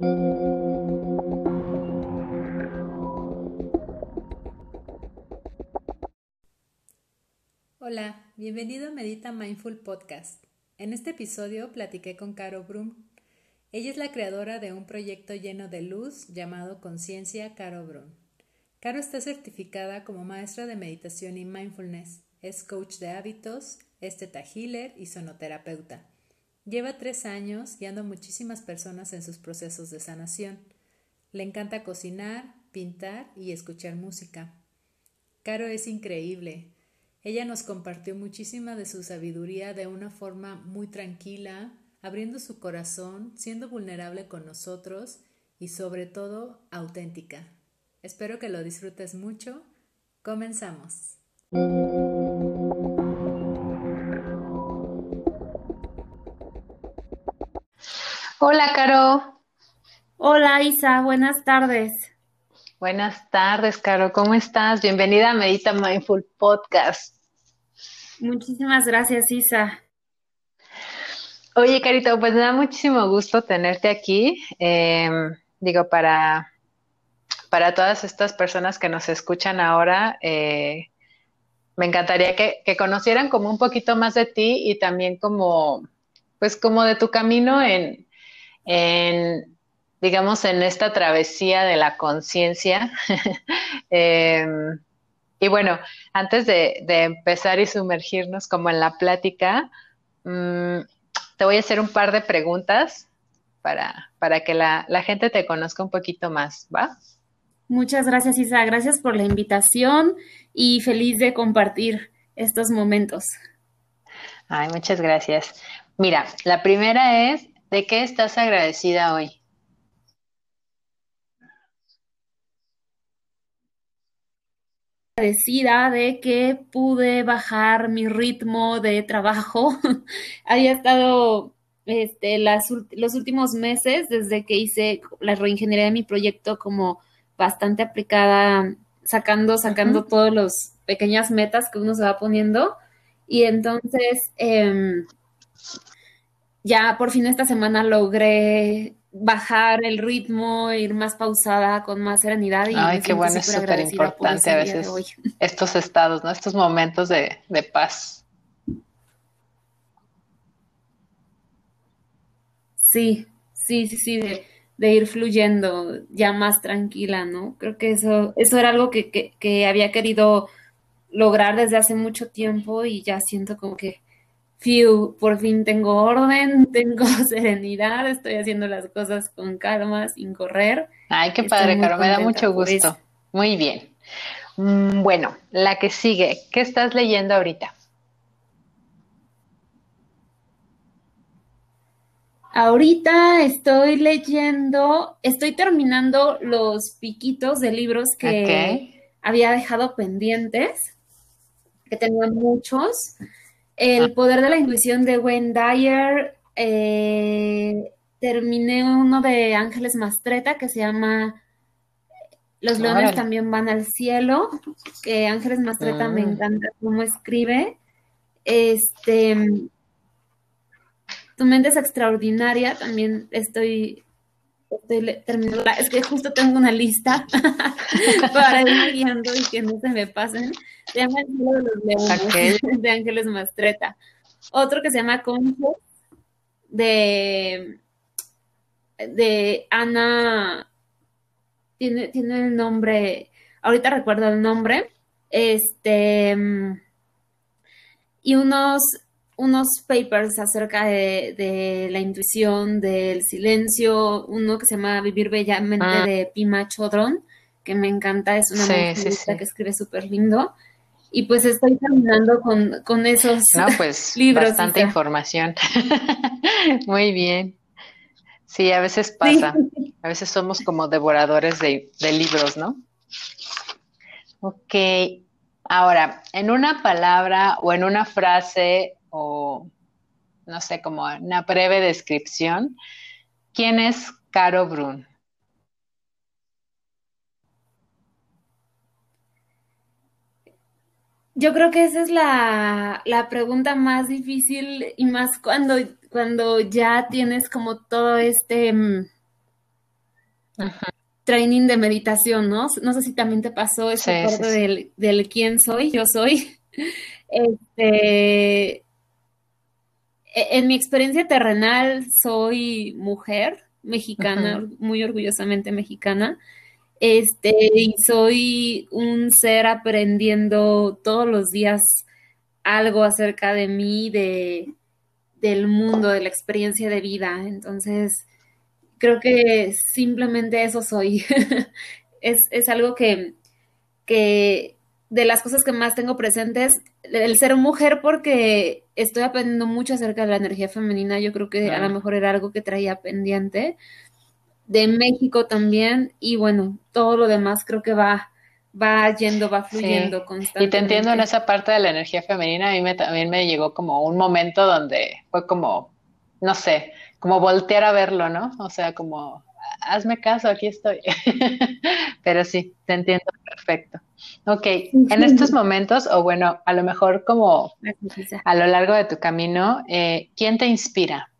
Hola, bienvenido a Medita Mindful Podcast. En este episodio platiqué con Caro Brum. Ella es la creadora de un proyecto lleno de luz llamado Conciencia Caro Brum. Caro está certificada como maestra de meditación y mindfulness, es coach de hábitos, esteta healer y sonoterapeuta. Lleva tres años guiando a muchísimas personas en sus procesos de sanación. Le encanta cocinar, pintar y escuchar música. Caro es increíble, ella nos compartió muchísima de su sabiduría de una forma muy tranquila, abriendo su corazón, siendo vulnerable con nosotros y sobre todo auténtica. Espero que lo disfrutes mucho. Comenzamos. Hola, Caro. Hola, Isa. Buenas tardes. Buenas tardes, Caro. ¿Cómo estás? Bienvenida a Medita Mindful Podcast. Muchísimas gracias, Isa. Oye, Carito, pues me da muchísimo gusto tenerte aquí. Em, digo, para, para todas estas personas que nos escuchan ahora, eh, me encantaría que, conocieran como un poquito más de ti y también como, pues como de tu camino en, en digamos, en esta travesía de la conciencia. Em, y bueno, antes de, empezar y sumergirnos como en la plática, mm, te voy a hacer un par de preguntas para, para que la, la, gente te conozca un poquito más, ¿va? Muchas gracias, Isa. Gracias por la invitación y feliz de compartir estos momentos. Ay, muchas gracias. Mira, la primera es, ¿de qué estás agradecida hoy? agradecida de que pude bajar mi ritmo de trabajo. Había estado este, las, los últimos meses, desde que hice la reingeniería de mi proyecto, como bastante aplicada, sacando, sacando todas las pequeñas metas que uno se va poniendo. Y entonces, em, ya por fin esta semana logré bajar el ritmo, ir más pausada, con más serenidad. Y Ay, qué bueno, es súper importante a veces estos estados, ¿no? Estos momentos de, paz. Sí, sí, sí, sí, de, ir fluyendo ya más tranquila, ¿no? Creo que eso, eso era algo que, que había querido lograr desde hace mucho tiempo y ya siento como que Fiu, por fin tengo orden, tengo serenidad, estoy haciendo las cosas con calma, sin correr. Ay, qué padre, Caro, me da mucho gusto. Muy bien. Mm, bueno, la que sigue, ¿qué estás leyendo ahorita? Ahorita estoy leyendo, estoy terminando los piquitos de libros que había dejado pendientes, que tenía muchos. El ah. poder de la intuición de Wayne Dyer. Eh, terminé uno de Ángeles Mastreta que se llama Los leones también van al cielo. Que Ángeles Mastreta me ah. encanta cómo escribe. Este. Tu mente es extraordinaria. También estoy estoy terminando, es que justo tengo una lista para ir guiando y que no se me pasen. Se llama El cielo de los leones de Ángeles Mastreta. Otro que se llama Concho de de Ana tiene, tiene el nombre, ahorita recuerdo el nombre, este y unos unos papers acerca de, la intuición, del silencio, uno que se llama Vivir Bellamente ah. de Pima Chodron, que me encanta, es una sí, que escribe súper lindo. Y pues estoy terminando con, esos no, pues, libros. Bastante información. Muy bien. Sí, a veces pasa. A veces somos como devoradores de, de libros, ¿no? Ok. Ahora, en una palabra o en una frase o no sé, como una breve descripción. ¿Quién es Caro Brun? Yo creo que esa es la, pregunta más difícil y más cuando, cuando ya tienes como todo este, mm, training de meditación, ¿no? No sé si también te pasó esa parte Del, del quién soy, yo soy. Este, e, en mi experiencia terrenal soy mujer mexicana, muy orgullosamente mexicana. Este, y soy un ser aprendiendo todos los días algo acerca de mí, de, del mundo, de la experiencia de vida. Entonces, creo que simplemente eso soy. es, algo que, que de las cosas que más tengo presentes, el ser mujer porque estoy aprendiendo mucho acerca de la energía femenina, yo creo que a lo mejor era algo que traía pendiente. De México también, y bueno, todo lo demás creo que va, va yendo, va fluyendo constantemente. Y te entiendo en esa parte de la energía femenina, a mí me, también me llegó como un momento donde fue como, no sé, como voltear a verlo, ¿no? O sea, como, hazme caso, aquí estoy. Pero sí, te entiendo perfecto. Ok, en estos momentos, o bueno, a lo mejor como a lo largo de tu camino, eh, ¿quién te inspira?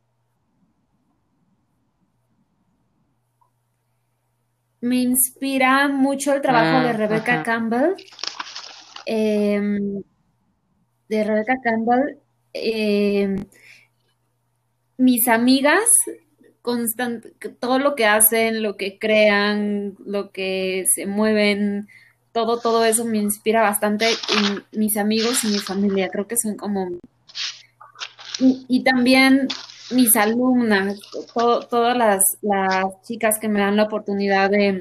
Me inspira mucho el trabajo de ah, Rebecca Campbell. Em, de Rebecca Campbell. Em, mis amigas, todo lo que hacen, lo que crean, lo que se mueven, todo, todo eso me inspira bastante. Y mis amigos y mi familia, creo que son como... Y, también mis alumnas, todas las, chicas que me dan la oportunidad de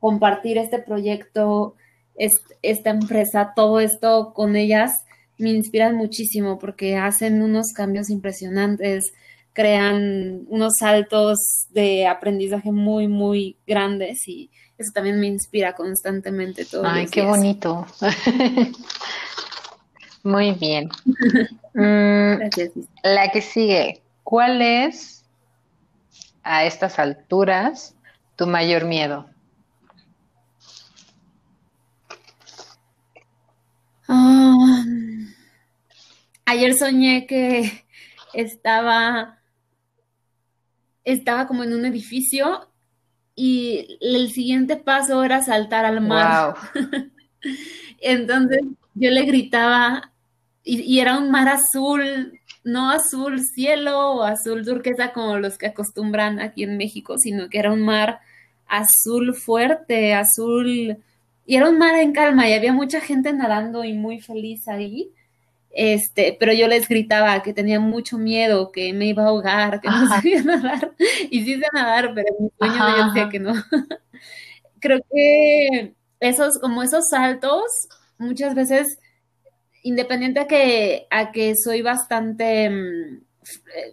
compartir este proyecto, esta empresa, todo esto con ellas, me inspiran muchísimo porque hacen unos cambios impresionantes, crean unos saltos de aprendizaje muy, muy grandes y eso también me inspira constantemente todo. Ay, qué bonito. muy bien. Mm, Gracias. La que sigue, ¿cuál es a estas alturas tu mayor miedo? Ayer soñé que estaba, estaba como en un edificio y el siguiente paso era saltar al mar. Entonces yo le gritaba y, era un mar azul, no azul cielo o azul turquesa como los que acostumbran aquí en México, sino que era un mar azul fuerte, azul, y era un mar en calma y había mucha gente nadando y muy feliz ahí. Este, pero yo les gritaba que tenía mucho miedo, que me iba a ahogar, que no sabía nadar. Y sí sé nadar, pero en mis sueños yo decía que no. Creo que esos, como esos saltos, muchas veces, independiente a que, a que soy bastante, mm,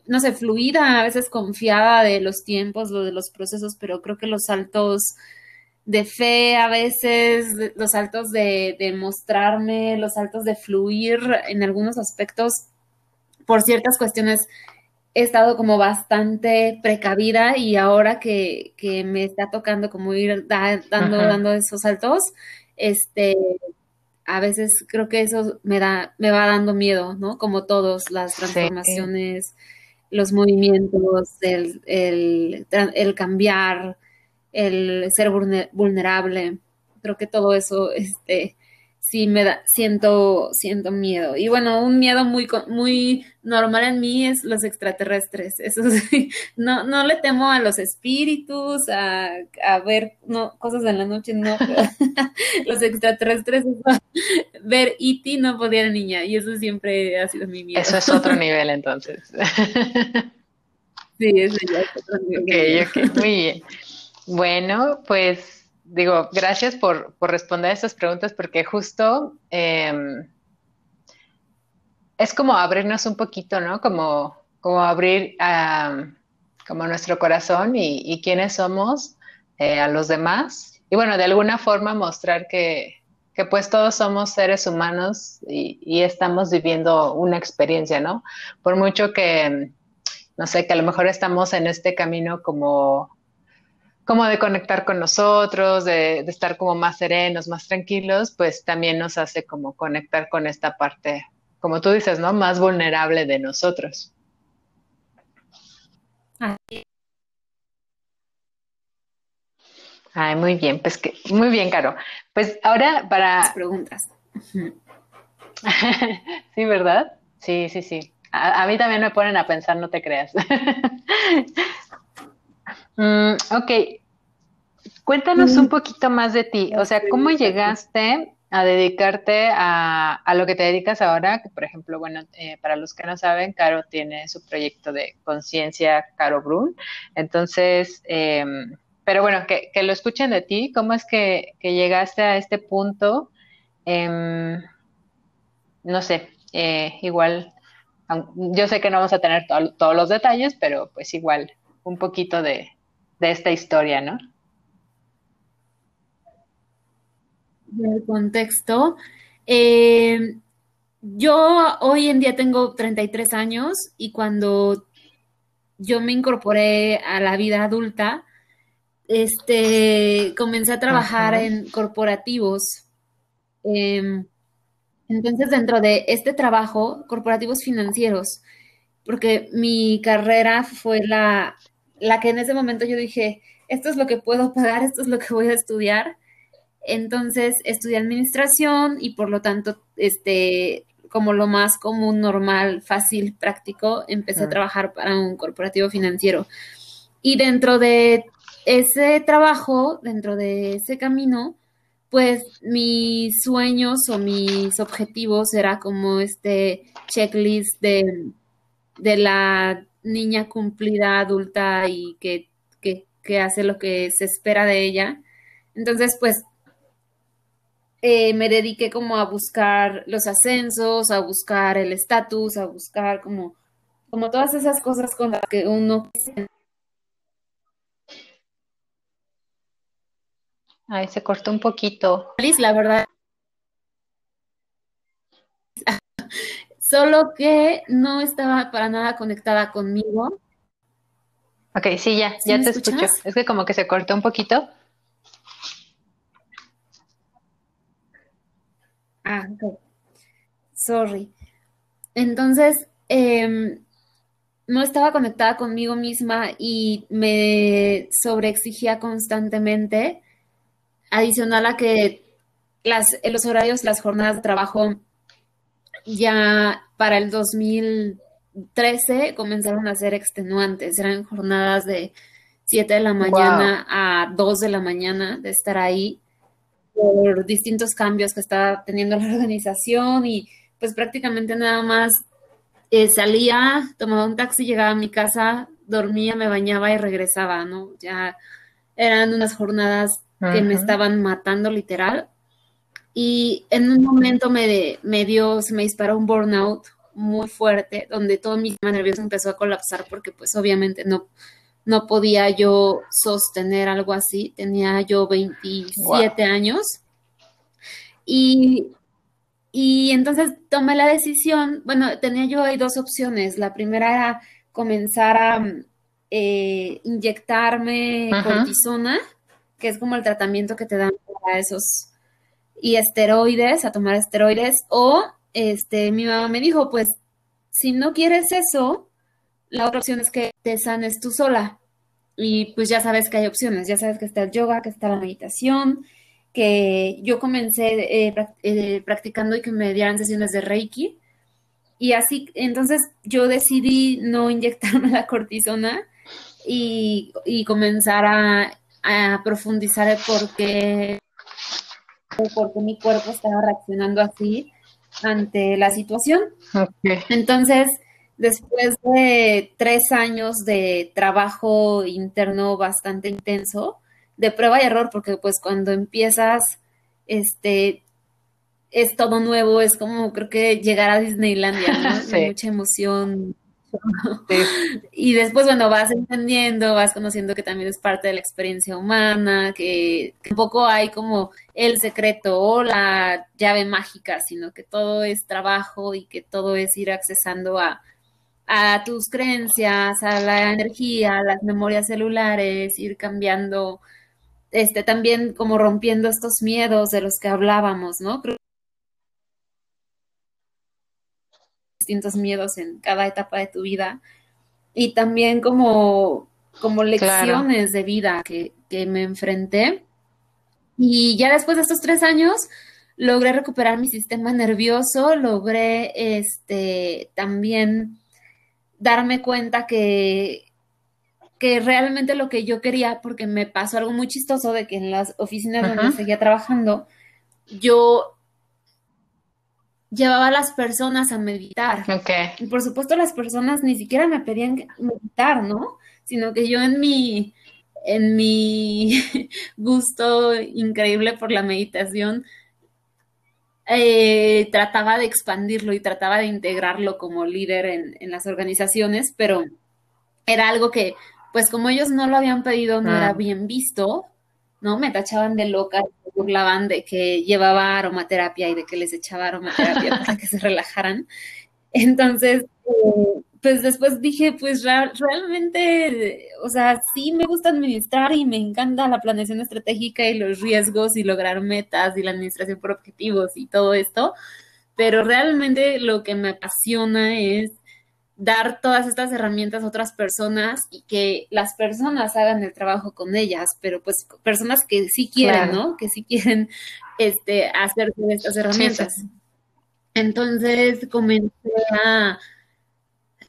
no sé, fluida, a veces confiada de los tiempos, lo de los procesos, pero creo que los saltos de fe a veces, los saltos de, de, mostrarme, los saltos de fluir en algunos aspectos, por ciertas cuestiones he estado como bastante precavida y ahora que, que me está tocando como ir dando, dando esos saltos, este, a veces creo que eso me da, me va dando miedo, ¿no? Como todos, las transformaciones, los movimientos, el, el, el cambiar, el ser vulnerable. Creo que todo eso, este, sí me da, siento, siento miedo. Y bueno, un miedo muy, muy normal en mí es los extraterrestres. Eso sí, no, no le temo a los espíritus, a, a ver no, cosas en la noche, no. los extraterrestres, ver E.T. no podía la niña, y eso siempre ha sido mi miedo. Eso es otro nivel entonces. sí, eso ya es otro nivel. Ok, ok, muy bien. Bueno, pues digo, gracias por, responder a estas preguntas porque justo em, es como abrirnos un poquito, ¿no? Como, como abrir como nuestro corazón y, quiénes somos eh, a los demás. Y bueno, de alguna forma mostrar que, que pues todos somos seres humanos y, y, estamos viviendo una experiencia, ¿no? Por mucho que, no sé, que a lo mejor estamos en este camino como como de conectar con nosotros, de, estar como más serenos, más tranquilos, pues también nos hace como conectar con esta parte, como tú dices, ¿no? Más vulnerable de nosotros. Ay, muy bien, pues que, muy bien, Caro. Pues ahora para... preguntas. sí, ¿verdad? Sí, sí, sí. A, mí también me ponen a pensar, no te creas. Mm, ok, cuéntanos un poquito más de ti. O sea, ¿cómo llegaste a dedicarte a, lo que te dedicas ahora? Por ejemplo, bueno, eh, para los que no saben, Caro tiene su proyecto de conciencia Caro Brun. Entonces, em, pero bueno, que, lo escuchen de ti. ¿Cómo es que, llegaste a este punto? Em, no sé, eh, igual, yo sé que no vamos a tener todos los detalles, pero pues igual un poquito de, esta historia, ¿no? Del contexto. Eh, yo hoy en día tengo 33 años y cuando yo me incorporé a la vida adulta, este, comencé a trabajar en corporativos. Em, entonces, dentro de este trabajo, corporativos financieros, porque mi carrera fue la, la que en ese momento yo dije, esto es lo que puedo pagar, esto es lo que voy a estudiar. Entonces, estudié administración y por lo tanto, este, como lo más común, normal, fácil, práctico, empecé a trabajar para un corporativo financiero. Y dentro de ese trabajo, dentro de ese camino, pues mis sueños o mis objetivos era como este checklist de, de la niña cumplida, adulta y que, hace lo que se espera de ella. Entonces, pues eh, me dediqué como a buscar los ascensos, a buscar el estatus, a buscar como, como todas esas cosas con las que uno Ay, se cortó un poquito. La verdad. Solo que no estaba para nada conectada conmigo. Ok, sí, ya, ya te escucho. Es que como que se cortó un poquito. Ah, ok. Sorry. Entonces, em, no estaba conectada conmigo misma y me sobreexigía constantemente adicional a que las, los horarios, las jornadas de trabajo ya para el 2013 comenzaron a ser extenuantes, eran jornadas de 7 de la mañana a 2 de la mañana de estar ahí por distintos cambios que estaba teniendo la organización y pues prácticamente nada más eh, salía, tomaba un taxi, llegaba a mi casa, dormía, me bañaba y regresaba, ¿no? Ya eran unas jornadas que me estaban matando literal. Y en un momento me, me dio, se me disparó un burnout muy fuerte, donde todo mi sistema nervioso empezó a colapsar porque pues obviamente no, no podía yo sostener algo así. Tenía yo 27 años. Y, y entonces tomé la decisión, bueno, tenía yo ahí dos opciones. La primera era comenzar a eh, inyectarme cortisona que es como el tratamiento que te dan para esos y esteroides, a tomar esteroides, o este, mi mamá me dijo, pues, si no quieres eso, la otra opción es que te sanes tú sola. Y pues ya sabes que hay opciones, ya sabes que está el yoga, que está la meditación, que yo comencé eh, eh, practicando y que me dieran sesiones de Reiki. Y así, entonces yo decidí no inyectarme la cortisona y, y comenzar a a profundizar el por qué, mi cuerpo estaba reaccionando así ante la situación. Entonces, después de tres años de trabajo interno bastante intenso, de prueba y error, porque pues cuando empiezas, este, es todo nuevo, es como creo que llegar a Disneylandia, ¿no? Mucha emoción, y después, bueno, vas entendiendo, vas conociendo que también es parte de la experiencia humana, que tampoco hay como el secreto o la llave mágica, sino que todo es trabajo y que todo es ir accesando a, a tus creencias, a la energía, a las memorias celulares, ir cambiando, este, también como rompiendo estos miedos de los que hablábamos, ¿no? Distintos miedos en cada etapa de tu vida. Y también como, como lecciones de vida que, me enfrenté. Y ya después de estos tres años, logré recuperar mi sistema nervioso, logré este, también darme cuenta que, que realmente lo que yo quería, porque me pasó algo muy chistoso de que en las oficinas donde seguía trabajando, yo llevaba a las personas a meditar. Y por supuesto las personas ni siquiera me pedían meditar, ¿no? Sino que yo en mi, en mi gusto increíble por la meditación, eh, trataba de expandirlo y trataba de integrarlo como líder en, en, las organizaciones, pero era algo que, pues como ellos no lo habían pedido, no era ah. bien visto, ¿no? Me tachaban de loca, me burlaban de que llevaba aromaterapia y de que les echaba aromaterapia para que se relajaran. Entonces, eh, pues después dije, pues realmente, o sea, sí me gusta administrar y me encanta la planeación estratégica y los riesgos y lograr metas y la administración por objetivos y todo esto, pero realmente lo que me apasiona es dar todas estas herramientas a otras personas y que las personas hagan el trabajo con ellas, pero pues personas que sí quieren, ¿no? Que sí quieren este, hacer estas herramientas. Entonces comencé a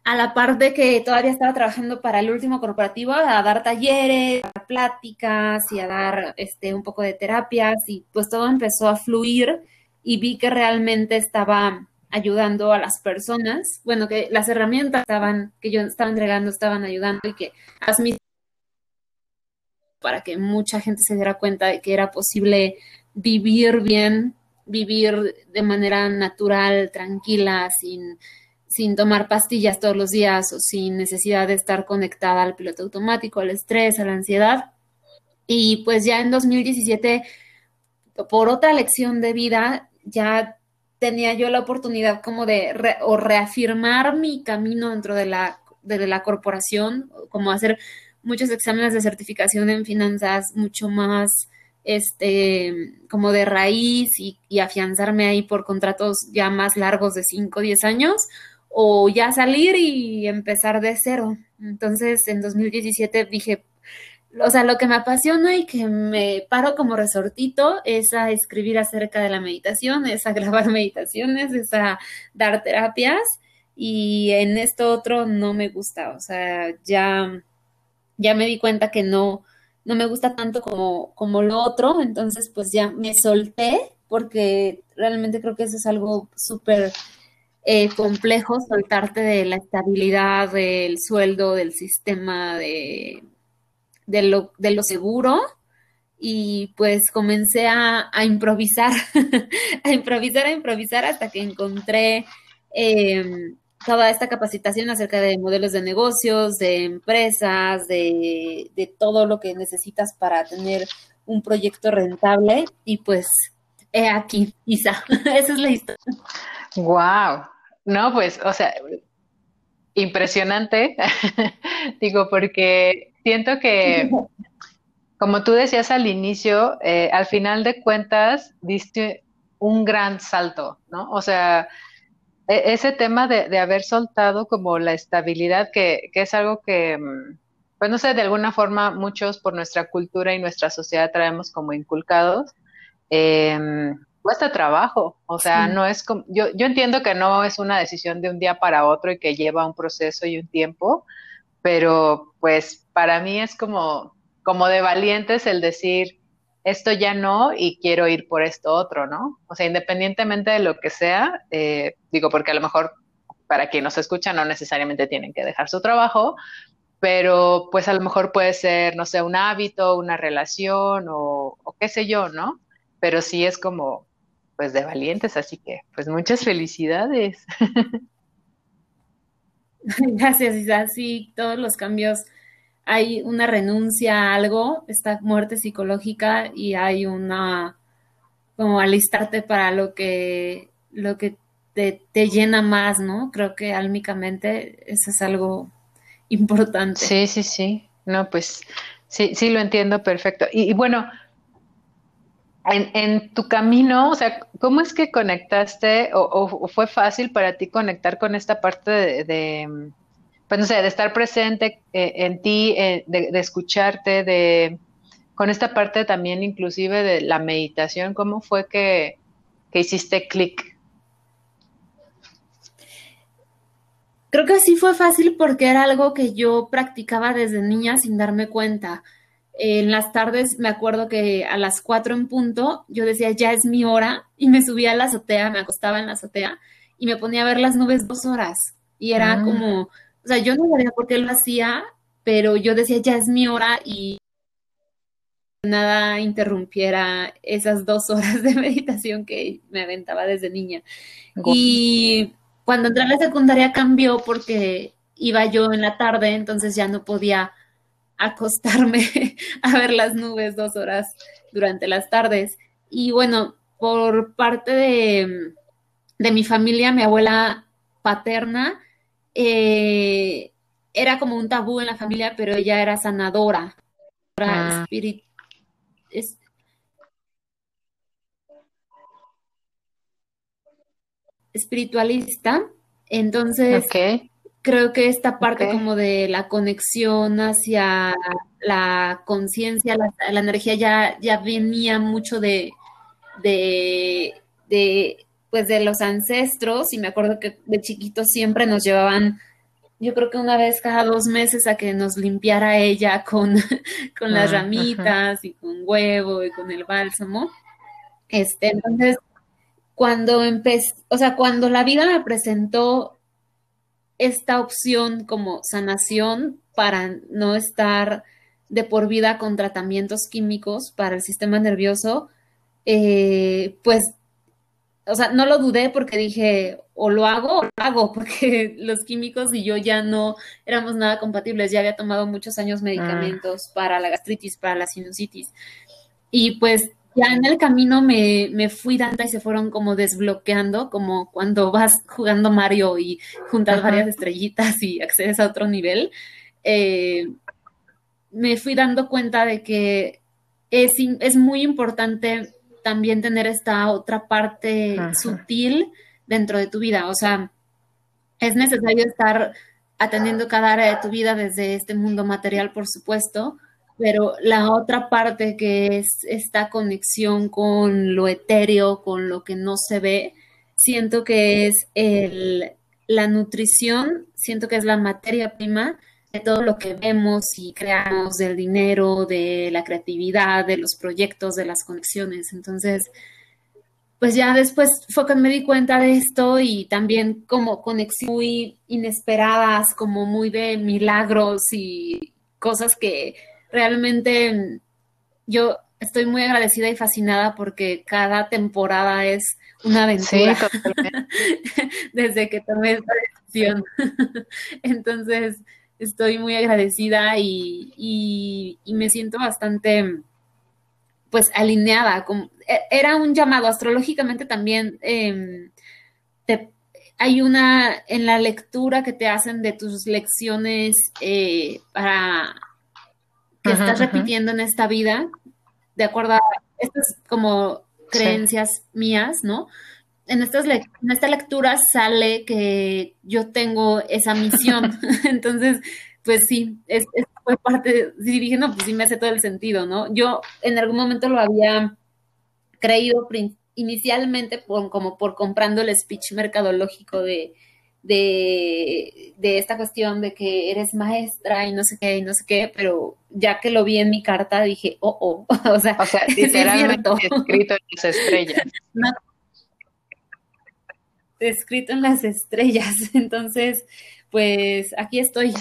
a la parte que todavía estaba trabajando para el último corporativo, a dar talleres, a dar pláticas y a dar este, un poco de terapias y pues todo empezó a fluir y vi que realmente estaba ayudando a las personas, bueno, que las herramientas estaban, que yo estaba entregando estaban ayudando y que las para que mucha gente se diera cuenta de que era posible vivir bien, vivir de manera natural, tranquila, sin sin tomar pastillas todos los días o sin necesidad de estar conectada al piloto automático, al estrés, a la ansiedad. Y pues ya en 2017, por otra lección de vida, ya tenía yo la oportunidad como de o reafirmar mi camino dentro de la, la corporación, como hacer muchos exámenes de certificación en finanzas mucho más este como de raíz y, y afianzarme ahí por contratos ya más largos de 5 o 10 años o ya salir y empezar de cero. Entonces, en 2017 dije, o sea, lo que me apasiona y que me paro como resortito es a escribir acerca de la meditación, es a grabar meditaciones, es a dar terapias y en esto otro no me gusta, o sea, ya, ya me di cuenta que no, no me gusta tanto como, como lo otro, entonces pues ya me solté porque realmente creo que eso es algo súper eh, complejo soltarte de la estabilidad del sueldo, del sistema, de, de, lo, de lo seguro. Y pues comencé a, improvisar, a improvisar, a improvisar hasta que encontré em, toda esta capacitación acerca de modelos de negocios, de empresas, de, de todo lo que necesitas para tener un proyecto rentable. Y pues he aquí, Isa, esa es la historia. Wow, no, pues, o sea, impresionante, digo, porque siento que, como tú decías al inicio, eh, al final de cuentas diste un gran salto, ¿no? O sea, e, ese tema de, de, haber soltado como la estabilidad, que, que es algo que, mm, pues no sé, de alguna forma muchos por nuestra cultura y nuestra sociedad traemos como inculcados. Eh, cuesta trabajo, o sea, no es como, yo, yo entiendo que no es una decisión de un día para otro y que lleva un proceso y un tiempo, pero pues para mí es como, como de valientes el decir, esto ya no y quiero ir por esto otro, ¿no? O sea, independientemente de lo que sea, eh, digo, porque a lo mejor para quien nos escucha no necesariamente tienen que dejar su trabajo, pero pues a lo mejor puede ser, no sé, un hábito, una relación o, o qué sé yo, ¿no? Pero sí es como, pues de valientes, así que pues muchas felicidades. Gracias, Isa. Sí, todos los cambios, hay una renuncia a algo, esta muerte psicológica y hay una como alistarte para lo que, lo que te, llena más, ¿no? Creo que álmicamente eso es algo importante. Sí, sí, sí. No, pues sí, sí lo entiendo perfecto. y bueno, en, tu camino, o sea, ¿cómo es que conectaste o, fue fácil para ti conectar con esta parte de, pues no sé, de estar presente eh, en ti, eh, de, escucharte, de, con esta parte también inclusive de la meditación, ¿cómo fue que, que hiciste clic? Creo que sí fue fácil porque era algo que yo practicaba desde niña sin darme cuenta. En las tardes me acuerdo que a las cuatro en punto yo decía, ya es mi hora, y me subía a la azotea, me acostaba en la azotea y me ponía a ver las nubes dos horas. Y era ah. como, o sea, yo no sabía por qué lo hacía, pero yo decía, ya es mi hora y nada interrumpiera esas dos horas de meditación que me aventaba desde niña. Y cuando entré a la secundaria cambió porque iba yo en la tarde, entonces ya no podía acostarme a ver las nubes dos horas durante las tardes. Y bueno, por parte de, mi familia, mi abuela paterna, eh, era como un tabú en la familia, pero ella era sanadora, ah. espiritualista. Entonces, creo que esta parte como de la conexión hacia la conciencia, la, energía ya, ya venía mucho de, de, de, pues de los ancestros y me acuerdo que de chiquitos siempre nos llevaban, yo creo que una vez cada dos meses a que nos limpiara ella con, con las ah, ramitas y con huevo y con el bálsamo. Este, entonces, cuando empecé, o sea, cuando la vida me presentó esta opción como sanación para no estar de por vida con tratamientos químicos para el sistema nervioso, eh, pues, o sea, no lo dudé porque dije, o lo hago o lo hago, porque los químicos y yo ya no éramos nada compatibles, ya había tomado muchos años medicamentos ah. para la gastritis, para la sinusitis. Y pues ya en el camino me, me, fui dando y se fueron como desbloqueando, como cuando vas jugando Mario y juntas varias estrellitas y accedes a otro nivel. Eh, me fui dando cuenta de que es, es, muy importante también tener esta otra parte sutil dentro de tu vida. O sea, es necesario estar atendiendo cada área de tu vida desde este mundo material, por supuesto, pero la otra parte que es esta conexión con lo etéreo, con lo que no se ve, siento que es el, la nutrición, siento que es la materia prima de todo lo que vemos y creamos del dinero, de la creatividad, de los proyectos, de las conexiones. Entonces, pues ya después fue que me di cuenta de esto y también como conexiones muy inesperadas, como muy de milagros y cosas que realmente yo estoy muy agradecida y fascinada porque cada temporada es una aventura. Desde que tomé esta decisión. Entonces, estoy muy agradecida y, me siento bastante, pues, alineada. Con, e, era un llamado astrológicamente también. Em, hay una en la lectura que te hacen de tus lecciones eh, para que estás repitiendo en esta vida, de acuerdo a estas como creencias mías, ¿no? En, estas en esta lectura sale que yo tengo esa misión. Entonces, pues sí, es, fue parte, sí dije, no, pues sí me hace todo el sentido, ¿no? Yo en algún momento lo había creído inicialmente como por comprando el speech mercadológico de, de, esta cuestión de que eres maestra y no sé qué y no sé qué, pero ya que lo vi en mi carta dije, oh, oh, o sea, o sea literalmente escrito en las estrellas. Escrito en las estrellas, entonces, pues aquí estoy.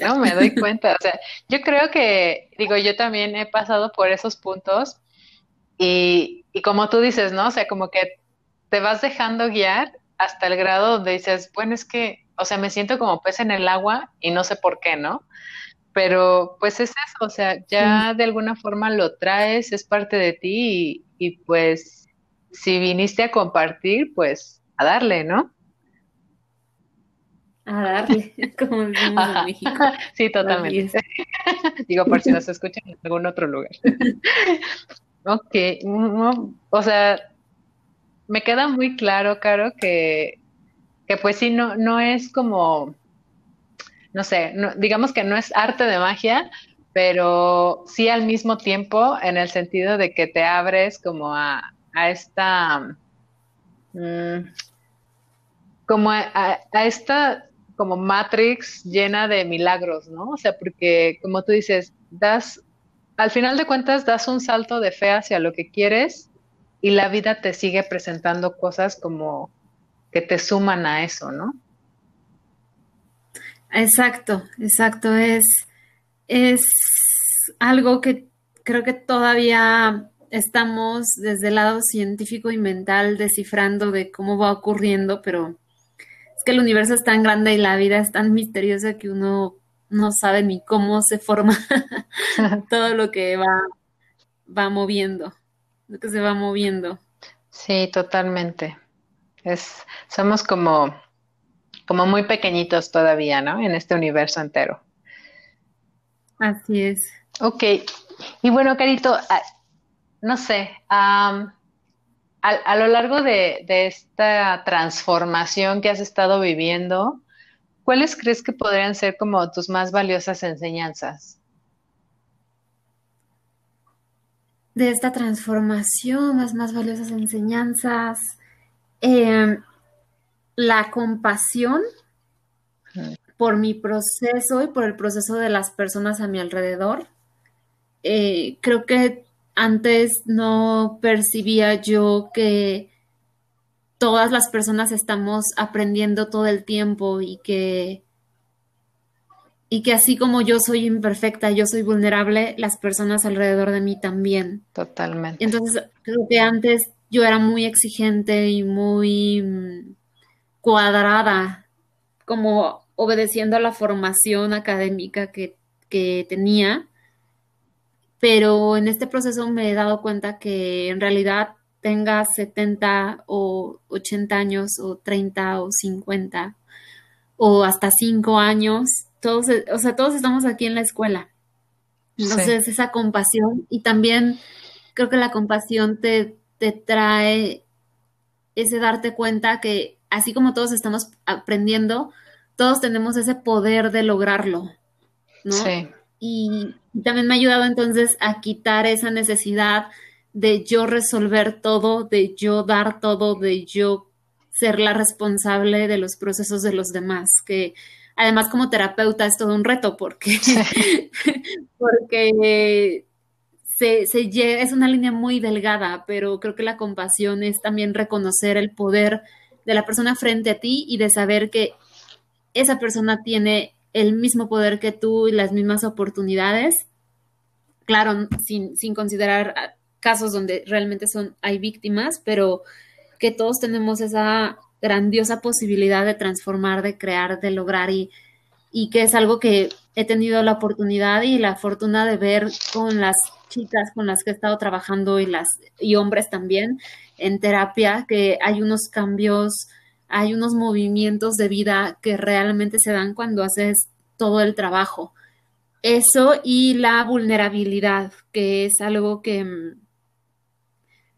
no, me doy cuenta, o sea, yo creo que, digo, yo también he pasado por esos puntos y, y como tú dices, ¿no? O sea, como que te vas dejando guiar hasta el grado donde dices, bueno, es que, o sea, me siento como pez en el agua y no sé por qué, ¿no? Pero pues es eso, o sea, ya de alguna forma lo traes, es parte de ti y, y pues si viniste a compartir, pues a darle, ¿no? A darle, como en México. Sí, totalmente. Digo, por si nos escuchan en algún otro lugar. ok, o sea, me queda muy claro, Caro, que, que pues sí, no, no es como, no sé, digamos que no es arte de magia, pero sí al mismo tiempo en el sentido de que te abres como a, esta, mm, como a, esta como Matrix llena de milagros, ¿no? O sea, porque como tú dices, das, al final de cuentas das un salto de fe hacia lo que quieres y la vida te sigue presentando cosas como que te suman a eso, ¿no? Exacto, exacto. Es, es algo que creo que todavía estamos desde el lado científico y mental descifrando de cómo va ocurriendo, pero es que el universo es tan grande y la vida es tan misteriosa que uno no sabe ni cómo se forma todo lo que va, va moviendo, lo que se va moviendo. Sí, totalmente. Es, somos como como muy pequeñitos todavía, ¿no? En este universo entero. Así es. Ok. Y bueno, Carito, ah, no sé, a, lo largo de, esta transformación que has estado viviendo, ¿cuáles crees que podrían ser como tus más valiosas enseñanzas? De esta transformación, las más valiosas enseñanzas. Eh, la compasión por mi proceso y por el proceso de las personas a mi alrededor. Eh, creo que antes no percibía yo que todas las personas estamos aprendiendo todo el tiempo y que y que así como yo soy imperfecta, yo soy vulnerable, las personas alrededor de mí también. Totalmente. Entonces, creo que antes yo era muy exigente y muy mm, cuadrada, como obedeciendo a la formación académica que, tenía, pero en este proceso me he dado cuenta que en realidad tenga 70 o 80 años o 30 o 50 o hasta 5 años, todos, o sea, todos estamos aquí en la escuela. Entonces, esa compasión y también creo que la compasión te, te trae ese darte cuenta que así como todos estamos aprendiendo, todos tenemos ese poder de lograrlo, ¿no? Sí. Y, también me ha ayudado entonces a quitar esa necesidad de yo resolver todo, de yo dar todo, de yo ser la responsable de los procesos de los demás, que además como terapeuta es todo un reto porque, porque se, se, es una línea muy delgada, pero creo que la compasión es también reconocer el poder de la persona frente a ti y de saber que esa persona tiene el mismo poder que tú y las mismas oportunidades. Claro, sin, sin considerar casos donde realmente son, hay víctimas, pero que todos tenemos esa grandiosa posibilidad de transformar, de crear, de lograr y, y que es algo que he tenido la oportunidad y la fortuna de ver con las chicas con las que he estado trabajando y las y hombres también en terapia que hay unos cambios, hay unos movimientos de vida que realmente se dan cuando haces todo el trabajo. Eso y la vulnerabilidad, que es algo que,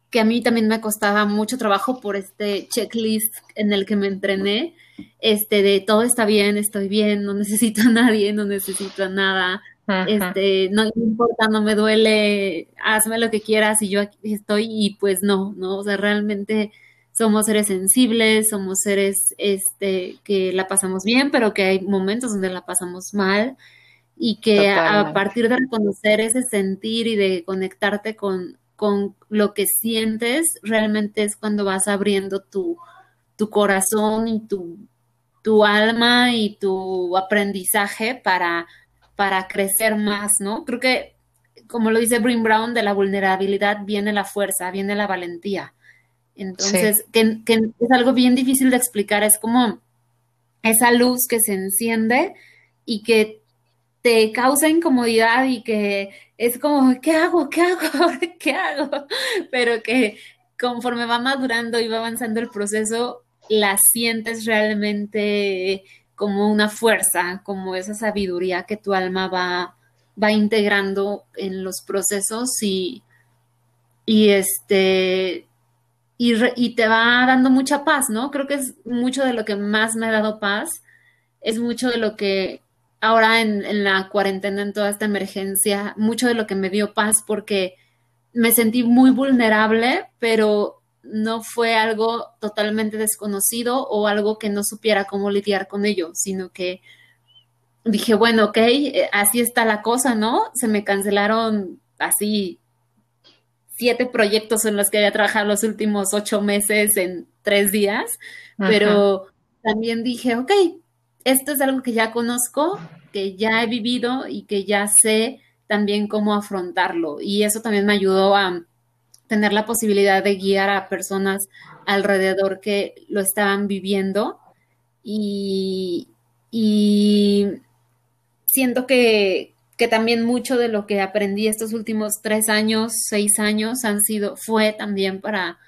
que a mí también me costaba mucho trabajo por este checklist en el que me entrené, este de todo está bien, estoy bien, no necesito a nadie, no necesito nada, este, no importa, no me duele, hazme lo que quieras y yo aquí estoy y pues no, ¿no? O sea, realmente somos seres sensibles, somos seres este, que la pasamos bien, pero que hay momentos donde la pasamos mal y que a, partir de reconocer ese sentir y de conectarte con, con lo que sientes, realmente es cuando vas abriendo tu, tu corazón y tu, tu alma y tu aprendizaje para para crecer más, ¿no? Creo que, como lo dice Brin Brown, de la vulnerabilidad viene la fuerza, viene la valentía. Entonces, que, es algo bien difícil de explicar, es como esa luz que se enciende y que te causa incomodidad y que es como, ¿qué hago? ¿Qué hago? ¿Qué hago? Pero que conforme va madurando y va avanzando el proceso, la sientes realmente como una fuerza, como esa sabiduría que tu alma va, va integrando en los procesos y, y este y, te va dando mucha paz, ¿no? Creo que es mucho de lo que más me ha dado paz, es mucho de lo que ahora en, en, la cuarentena, en toda esta emergencia, mucho de lo que me dio paz porque me sentí muy vulnerable, pero no fue algo totalmente desconocido o algo que no supiera cómo lidiar con ello, sino que dije, bueno, ok, eh, así está la cosa, ¿no? Se me cancelaron así siete proyectos en los que había trabajado los últimos ocho meses en tres días, pero también dije, ok, esto es algo que ya conozco, que ya he vivido y que ya sé también cómo afrontarlo. Y eso también me ayudó a tener la posibilidad de guiar a personas alrededor que lo estaban viviendo. Y, y siento que, que también mucho de lo que aprendí estos últimos tres años, seis años, han sido, fue también para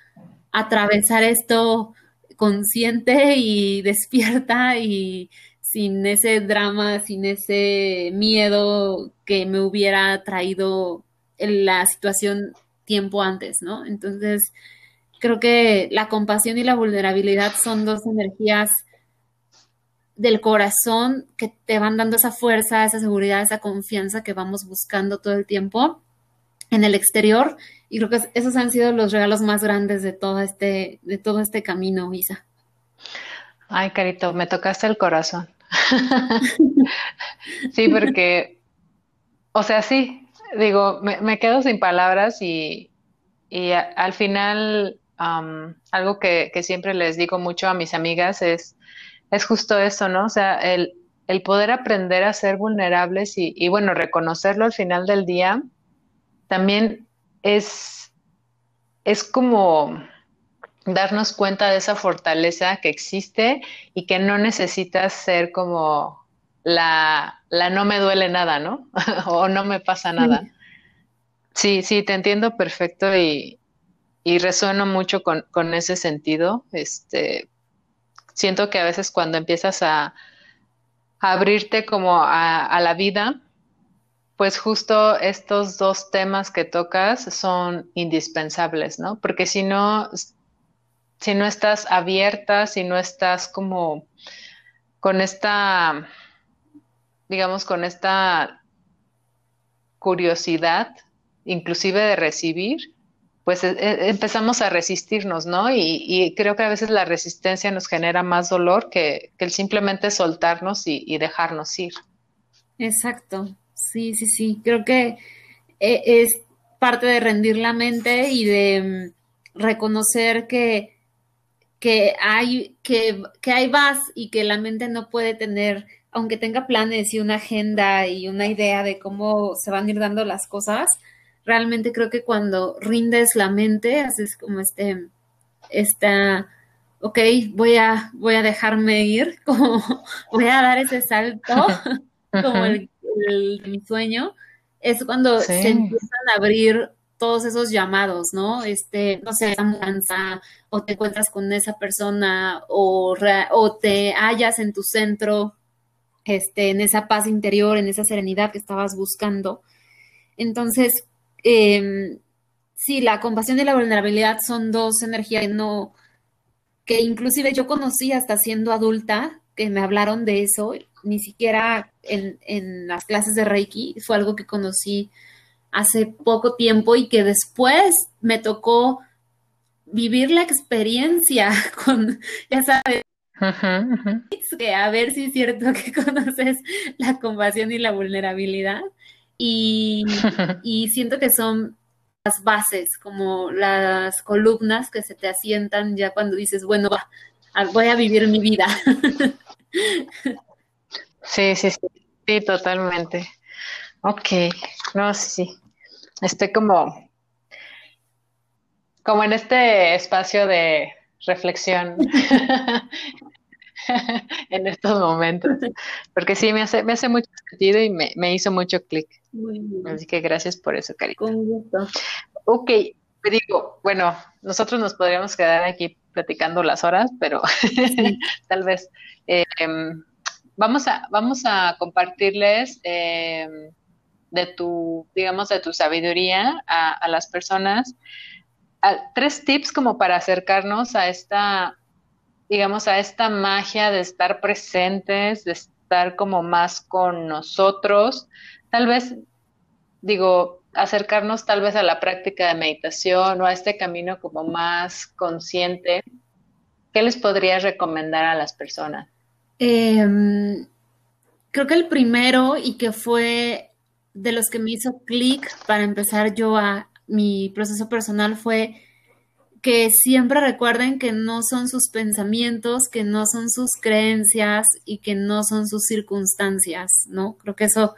atravesar esto consciente y despierta y sin ese drama, sin ese miedo que me hubiera traído en la situación tiempo antes, ¿no? Entonces, creo que la compasión y la vulnerabilidad son dos energías del corazón que te van dando esa fuerza, esa seguridad, esa confianza que vamos buscando todo el tiempo en el exterior. Y creo que esos han sido los regalos más grandes de todo este, de todo este camino, Isa. Ay, Carito, me tocaste el corazón. sí, porque, o sea, sí, digo, me, quedo sin palabras y, al final algo que, siempre les digo mucho a mis amigas es, es justo eso, ¿no? O sea, el, el poder aprender a ser vulnerables y, y, bueno, reconocerlo al final del día, también es, es como darnos cuenta de esa fortaleza que existe y que no necesitas ser como la, la no me duele nada, ¿no? o no me pasa nada. Sí, sí, te entiendo perfecto y, y resueno mucho con, con, ese sentido. Este, siento que a veces cuando empiezas a, abrirte como a, la vida, pues justo estos dos temas que tocas son indispensables, ¿no? Porque si no, si no estás abierta, si no estás como con esta, digamos, con esta curiosidad, inclusive de recibir, pues eh, eh, empezamos a resistirnos, ¿no? Y, creo que a veces la resistencia nos genera más dolor que, el simplemente soltarnos y, dejarnos ir. Exacto, sí, sí, sí. Creo que eh, es parte de rendir la mente y de mm, reconocer que, que hay, que, que hay vas y que la mente no puede tener, aunque tenga planes y una agenda y una idea de cómo se van a ir dando las cosas, realmente creo que cuando rindes la mente, haces como este, esta, ok, voy a, voy a dejarme ir, como voy a dar ese salto, como el, de mi sueño, es cuando se empiezan a abrir todos esos llamados, ¿no? Este, no sé, esa mudanza, o te encuentras con esa persona, o, o te hallas en tu centro, este, en esa paz interior, en esa serenidad que estabas buscando. Entonces, eh, sí, la compasión y la vulnerabilidad son dos energías que no, que inclusive yo conocí hasta siendo adulta, que me hablaron de eso, ni siquiera en, en las clases de Reiki, fue algo que conocí hace poco tiempo y que después me tocó vivir la experiencia con, ya sabes, que a ver si es cierto que conoces la compasión y la vulnerabilidad. Y, siento que son las bases, como las columnas que se te asientan ya cuando dices, bueno, va, voy a vivir mi vida. Sí, sí, sí, sí, totalmente. Ok, no, sí, estoy como, como en este espacio de reflexión en estos momentos, porque sí, me hace, me hace mucho sentido y me, me hizo mucho clic. Así que gracias por eso, Cari. Con gusto. Ok, digo, bueno, nosotros nos podríamos quedar aquí platicando las horas, pero tal vez em, vamos a vamos a compartirles em, de tu, digamos, de tu sabiduría a, las personas. tres tips como para acercarnos a esta, digamos, a esta magia de estar presentes, conectar como más con nosotros, tal vez, digo, acercarnos tal vez a la práctica de meditación o a este camino como más consciente, ¿qué les podrías recomendar a las personas? Em, creo que el primero y que fue de los que me hizo clic para empezar yo a mi proceso personal fue que siempre recuerden que no son sus pensamientos, que no son sus creencias y que no son sus circunstancias, ¿no? Creo que eso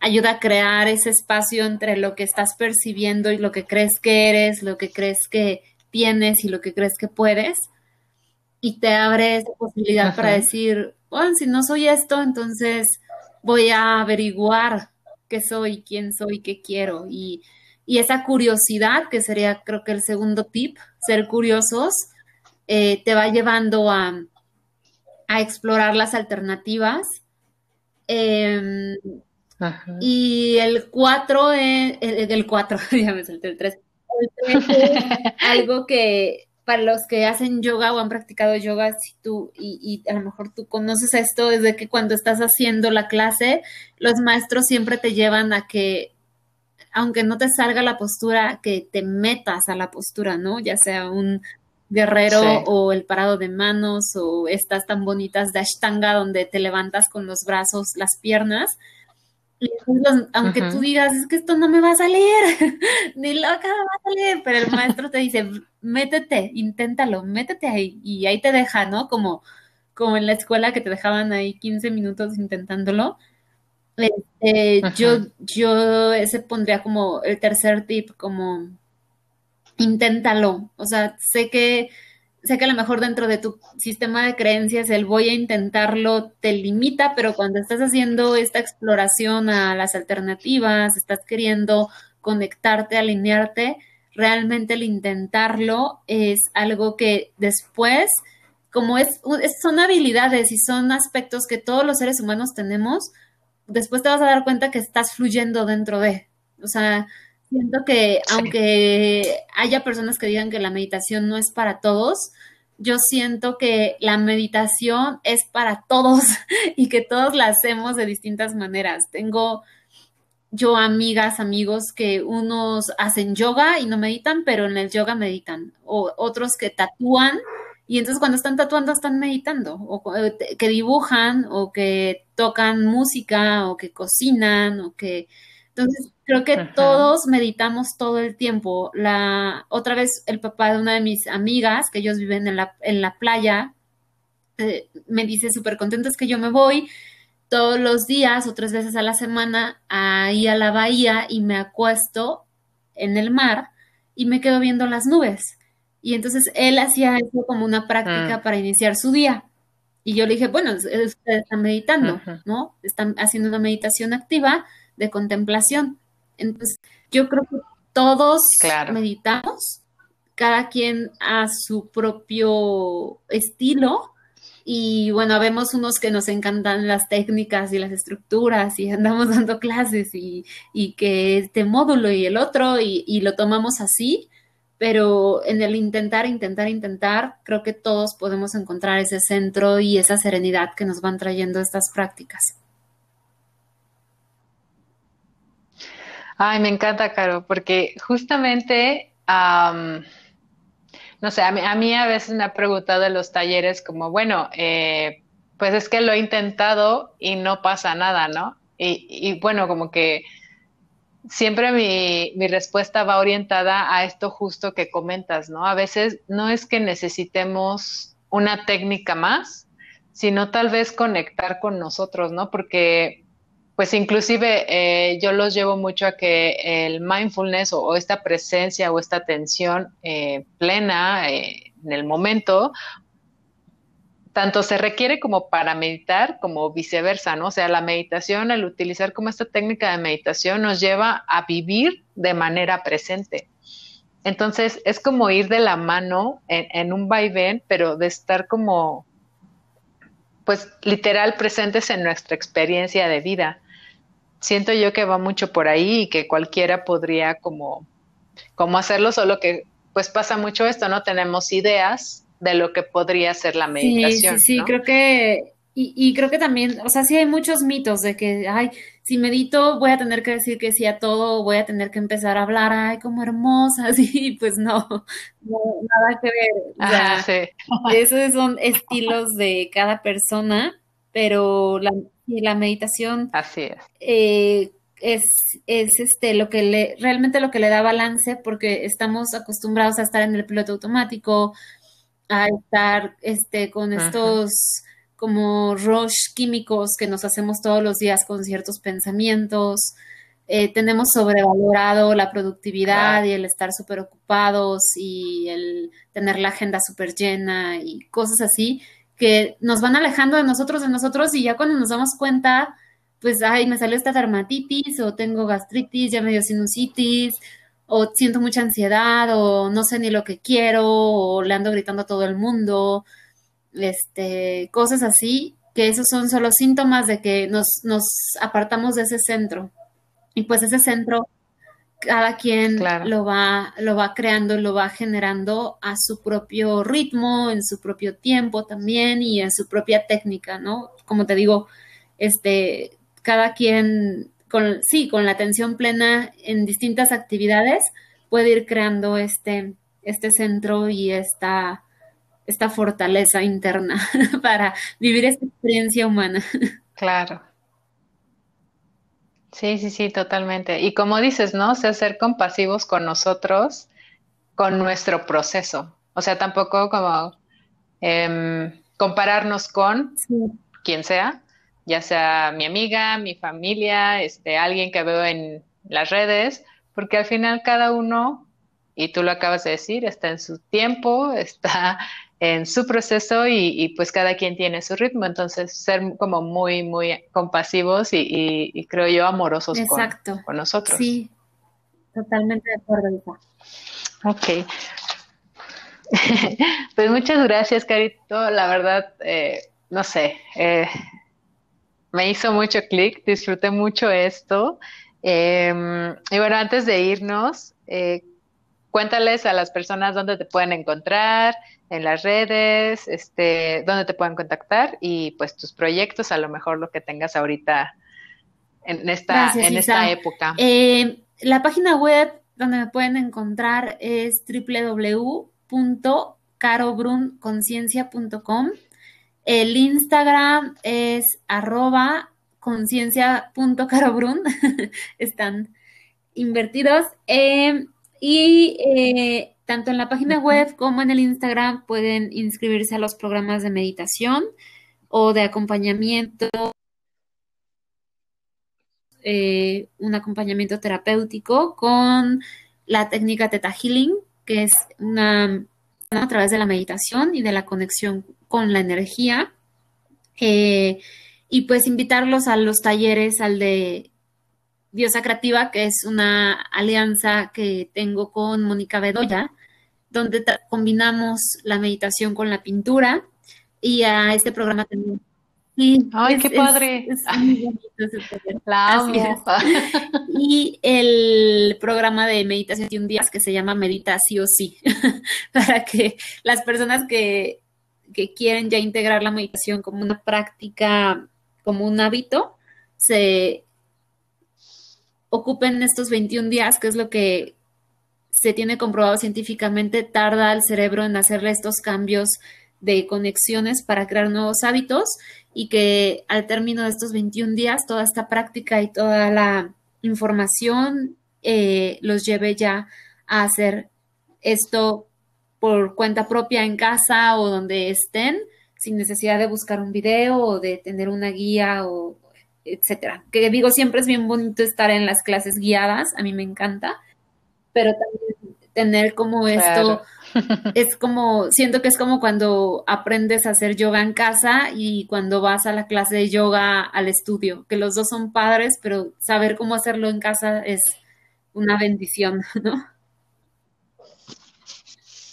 ayuda a crear ese espacio entre lo que estás percibiendo y lo que crees que eres, lo que crees que tienes y lo que crees que puedes. Y te abre esa posibilidad para decir, bueno, si no soy esto, entonces voy a averiguar qué soy, quién soy, qué quiero. Y, y esa curiosidad, que sería creo que el segundo tip, ser curiosos, eh, te va llevando a, a explorar las alternativas. Em, y el 4, el, el 4, ya me salté el 3. El 3 es algo que para los que hacen yoga o han practicado yoga, si tú, y, y, a lo mejor tú conoces esto, es de que cuando estás haciendo la clase, los maestros siempre te llevan a que, aunque no te salga la postura, que te metas a la postura, ¿no? Ya sea un guerrero o el parado de manos o estas tan bonitas de ashtanga donde te levantas con los brazos, las piernas aunque tú digas, es que esto no me va a salir, ni loca me va a salir, pero el maestro te dice, métete, inténtalo, métete ahí, y ahí te deja, ¿no? Como, como en la escuela que te dejaban ahí 15 minutos intentándolo. Este, yo, yo ese pondría como el tercer tip, como inténtalo. O sea, sé que sé que a lo mejor dentro de tu sistema de creencias el voy a intentarlo te limita, pero cuando estás haciendo esta exploración a las alternativas, estás queriendo conectarte, alinearte, realmente el intentarlo es algo que después, como es, son habilidades y son aspectos que todos los seres humanos tenemos, después te vas a dar cuenta que estás fluyendo dentro de, o sea, Siento que aunque haya personas que digan que la meditación no es para todos, yo siento que la meditación es para todos y que todos la hacemos de distintas maneras. Tengo yo amigas, amigos que unos hacen yoga y no meditan, pero en el yoga meditan, o otros que tatúan y entonces cuando están tatuando están meditando, o eh, que dibujan, o que tocan música, o que cocinan, o que entonces, creo que todos meditamos todo el tiempo. La otra vez el papá de una de mis amigas, que ellos viven en la, en la playa, eh, me dice súper contentos que yo me voy todos los días o tres veces a la semana ahí a la bahía y me acuesto en el mar y me quedo viendo las nubes. Y entonces él hacía eso como una práctica ah. para iniciar su día. Y yo le dije, bueno, ustedes están meditando, ¿no? Están haciendo una meditación activa de contemplación. Entonces, yo creo que todos meditamos, cada quien a su propio estilo. Y bueno, vemos unos que nos encantan las técnicas y las estructuras y andamos dando clases y, y que este módulo y el otro y, y lo tomamos así, pero en el intentar, intentar, intentar, creo que todos podemos encontrar ese centro y esa serenidad que nos van trayendo estas prácticas. Ay, me encanta, Caro, porque justamente, no sé, a mí, a veces me ha preguntado en los talleres como, bueno, eh, pues es que lo he intentado y no pasa nada, ¿no? Y, bueno, como que siempre mi, mi, respuesta va orientada a esto justo que comentas, ¿no? A veces no es que necesitemos una técnica más, sino tal vez conectar con nosotros, ¿no? Porque pues inclusive eh, yo los llevo mucho a que el mindfulness o, esta presencia o esta atención eh, plena eh, en el momento, tanto se requiere como para meditar como viceversa, ¿no? O sea, la meditación, el utilizar como esta técnica de meditación nos lleva a vivir de manera presente. Entonces, es como ir de la mano en, en un vaivén, pero de estar como, pues, literal presentes en nuestra experiencia de vida siento yo que va mucho por ahí y que cualquiera podría como, como hacerlo, solo que pues pasa mucho esto, ¿no? Tenemos ideas de lo que podría ser la meditación. Sí, sí, sí, creo que Y, creo que también, o sea, sí hay muchos mitos de que, ay, si medito voy a tener que decir que sí a todo, voy a tener que empezar a hablar, ay, como hermosa, sí, pues no, no nada que ver. Ah, sí. Esos son estilos de cada persona, pero la, la meditación Así es. Eh, es, es este lo que le, realmente lo que le da balance, porque estamos acostumbrados a estar en el piloto automático, a estar este con estos como rush químicos que nos hacemos todos los días con ciertos pensamientos. Eh, tenemos sobrevalorado la productividad y el estar súper ocupados y el tener la agenda súper llena y cosas así que nos van alejando de nosotros, de nosotros y ya cuando nos damos cuenta, pues, ay, me salió esta dermatitis o tengo gastritis, ya me dio sinusitis o siento mucha ansiedad o no sé ni lo que quiero o le ando gritando a todo el mundo este, cosas así, que esos son solo síntomas de que nos, nos apartamos de ese centro. Y pues ese centro, cada quien lo, va, lo va creando, lo va generando a su propio ritmo, en su propio tiempo también y en su propia técnica, ¿no? Como te digo, este, cada quien, con, sí, con la atención plena en distintas actividades, puede ir creando este, este centro y esta esta fortaleza interna para vivir esta experiencia humana. Claro. Sí, sí, sí, totalmente. Y como dices, ¿no? O sea, ser compasivos con nosotros, con nuestro proceso. O sea, tampoco como em, compararnos con quien sea, ya sea mi amiga, mi familia, este, alguien que veo en las redes, porque al final cada uno, y tú lo acabas de decir, está en su tiempo, está en su proceso y, pues cada quien tiene su ritmo, entonces ser como muy, muy compasivos y, creo yo amorosos Con, nosotros. Sí, totalmente de acuerdo. Ok. pues muchas gracias, Carito. La verdad, eh, no sé, eh, me hizo mucho clic, disfruté mucho esto. Em, y bueno, antes de irnos, eh, cuéntales a las personas dónde te pueden encontrar, en las redes, este, dónde te pueden contactar y pues tus proyectos, a lo mejor lo que tengas ahorita en esta, en esta época. Eh, la página web donde me pueden encontrar es www.carobrunconciencia.com. El Instagram es arroba conciencia.carobrun. Están invertidos. Eh, y eh, tanto en la página web como en el Instagram pueden inscribirse a los programas de meditación o de acompañamiento, eh, un acompañamiento terapéutico con la técnica Theta Healing, que es una a través de la meditación y de la conexión con la energía. Eh, y pues invitarlos a los talleres, al de Diosa Creativa, que es una alianza que tengo con Mónica Bedoya, donde combinamos la meditación con la pintura y a este programa también. ¡Ay, qué padre! La amo. Y el programa de meditación de un día que se llama Medita sí o sí, para que las personas que, que quieren ya integrar la meditación como una práctica, como un hábito, se ocupen estos 21 días, que es lo que se tiene comprobado científicamente, tarda el cerebro en hacerle estos cambios de conexiones para crear nuevos hábitos y que al término de estos 21 días toda esta práctica y toda la información eh, los lleve ya a hacer esto por cuenta propia en casa o donde estén, sin necesidad de buscar un video o de tener una guía o, etcétera. Que digo, siempre es bien bonito estar en las clases guiadas, a mí me encanta, pero también tener como esto, es como, siento que es como cuando aprendes a hacer yoga en casa y cuando vas a la clase de yoga al estudio, que los dos son padres, pero saber cómo hacerlo en casa es una bendición, ¿no?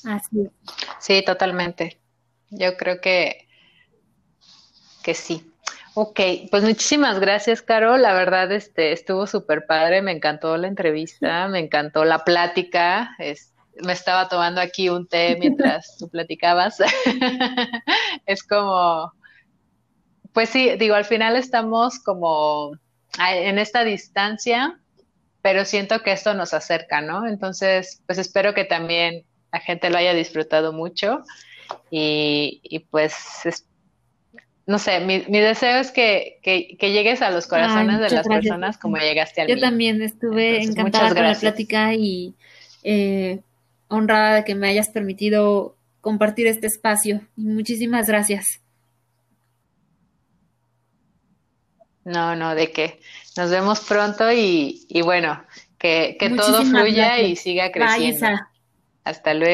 Así es. Sí, totalmente. Yo creo que, que sí. Ok, pues muchísimas gracias, Caro. La verdad, este, estuvo súper padre. Me encantó la entrevista, me encantó la plática. me estaba tomando aquí un té mientras tú platicabas. es como, pues sí, digo, al final estamos como en esta distancia, pero siento que esto nos acerca, ¿no? Entonces, pues espero que también la gente lo haya disfrutado mucho y, pues, no sé, mi, deseo es que, llegues a los corazones de las personas como llegaste al Yo también estuve encantada con la plática y eh, honrada de que me hayas permitido compartir este espacio. Muchísimas gracias. No, no, de qué. Nos vemos pronto y, y bueno, que, que todo fluya y siga creciendo. Hasta luego.